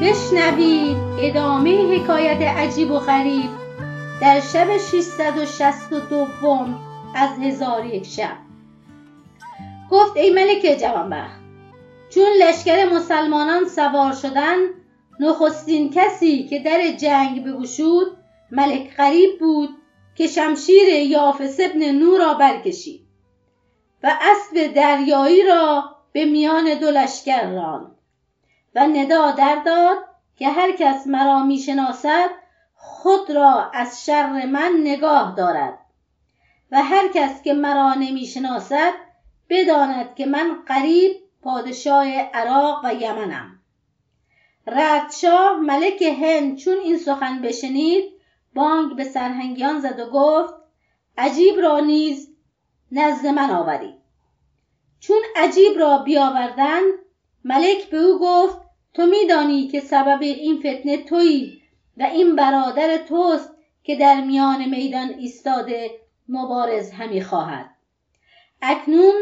بشنوید ادامه حکایت عجیب و غریب در شب 662 از هزار یک شب. گفت ای ملک جوانبخت چون لشکر مسلمانان سوار شدن نخستین کسی که در جنگ بگشود ملک غریب بود که شمشیر یافس ابن نور را برکشید و اسب دریایی را به میان دو لشکر راند. و ندا داد که هر کس مرا می‌شناسد خود را از شر من نگاه دارد. و هر کس که مرا نمی‌شناسد بداند که من قریب پادشاه عراق و یمنم. ردشاه ملک هند چون این سخن بشنید بانگ به سرهنگیان زد و گفت عجیب را نیز نزد من آورید. چون عجیب را بیاوردن ملک به او گفت تو میدانی که سبب این فتنه تویی و این برادر توست که در میان میدان ایستاده مبارز همی خواهد. اکنون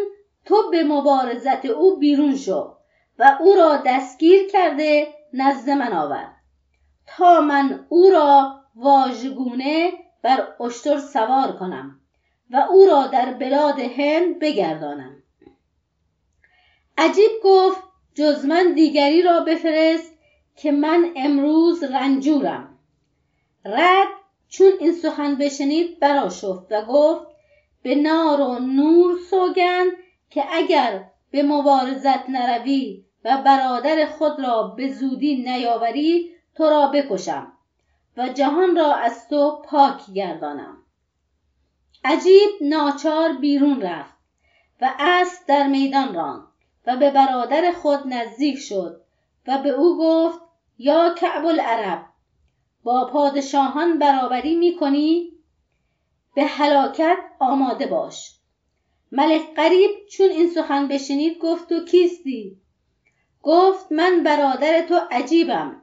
تو به مبارزت او بیرون شو و او را دستگیر کرده نزد من آور. تا من او را واژگونه بر اشتر سوار کنم و او را در بلاد هند بگردانم. عجیب گفت جز من دیگری را بفرست که من امروز رنجورم. رد چون این سخن بشنید براشفت و گفت به نار و نور سوگند که اگر به مبارزت نروی و برادر خود را به زودی نیاوری تو را بکشم و جهان را از تو پاک گردانم. عجیب ناچار بیرون رفت و اسب در میدان راند. و به برادر خود نزدیک شد و به او گفت یا کعب العرب با پادشاهان برابری می کنی؟ به هلاکت آماده باش. ملک قریب چون این سخن بشنید گفت تو کیستی؟ گفت من برادر تو عجیبم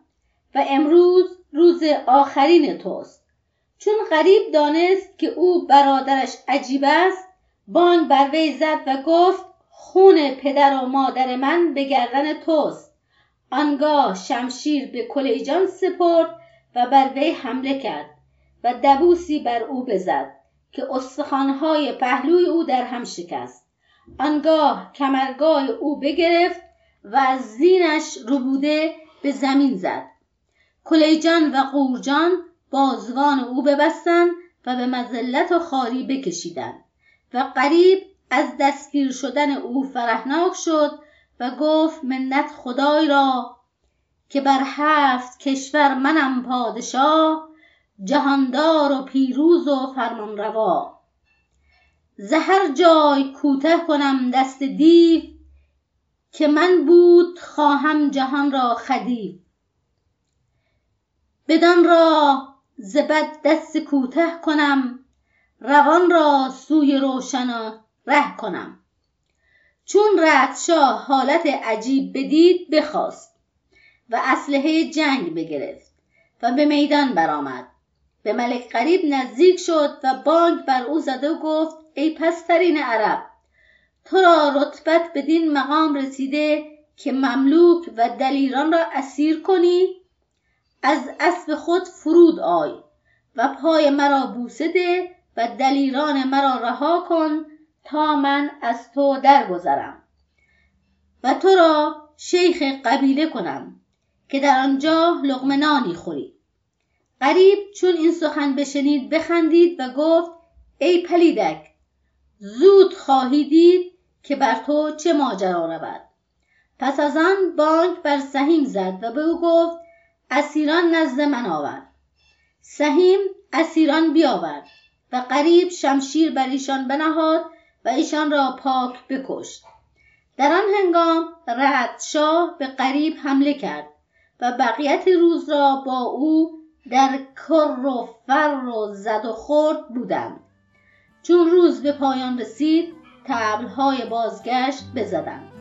و امروز روز آخرین توست. چون غریب دانست که او برادرش عجیب است بانگ بر وی زد و گفت خون پدر و مادر من به گردن توست. آنگاه شمشیر به کلیجان سپرد و بر وی حمله کرد و دبوسی بر او بزد که استخوانهای پهلوی او در هم شکست. آنگاه کمرگاه او بگرفت و از زینش ربوده به زمین زد. کلیجان و قورجان بازوان او ببستند و به مزلت و خاری بکشیدند و قریب از دستگیر شدن او فرهناک شد و گفت منت خدای را که بر هفت کشور منم پادشاه جهاندار و پیروز و فرمانروا. زهر جای کوته کنم دست دیو که من بود خواهم جهان را خدیو. بدان را ز دست کوته کنم روان را سوی روشن ره کنم. چون ردشاه حالت عجیب بدید بخواست و اسلحه جنگ بگرفت و به میدان برآمد. به ملک قریب نزدیک شد و بانگ بر او زده و گفت ای پسترین عرب تو را رتبت بدین مقام رسیده که مملوک و دلیران را اسیر کنی؟ از اسب خود فرود آی و پای مرا بوسه ده و دلیران مرا رها کن تا من از تو درگذرم و تو را شیخ قبیله کنم که در آنجا لقمه خوری غریب چون این سخن بشنید بخندید و گفت ای پلیدک زود خواهی دید که بر تو چه ماجرا رود. پس از آن بانک بر سهیم زد و به او گفت اسیران نزد من آور. سهیم اسیران بیاورد و قریب شمشیر بر ایشان بنهاد و ایشان را پاک بکشت. در آن هنگام رد شاه به قریب حمله کرد و بقیت روز را با او در کر و فر و زد و خورد بودند. چون روز به پایان رسید تبلهای بازگشت بزدند.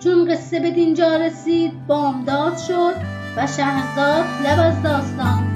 چون قصه به دینجا رسید بامداد شد و شهرزاد لب از داستان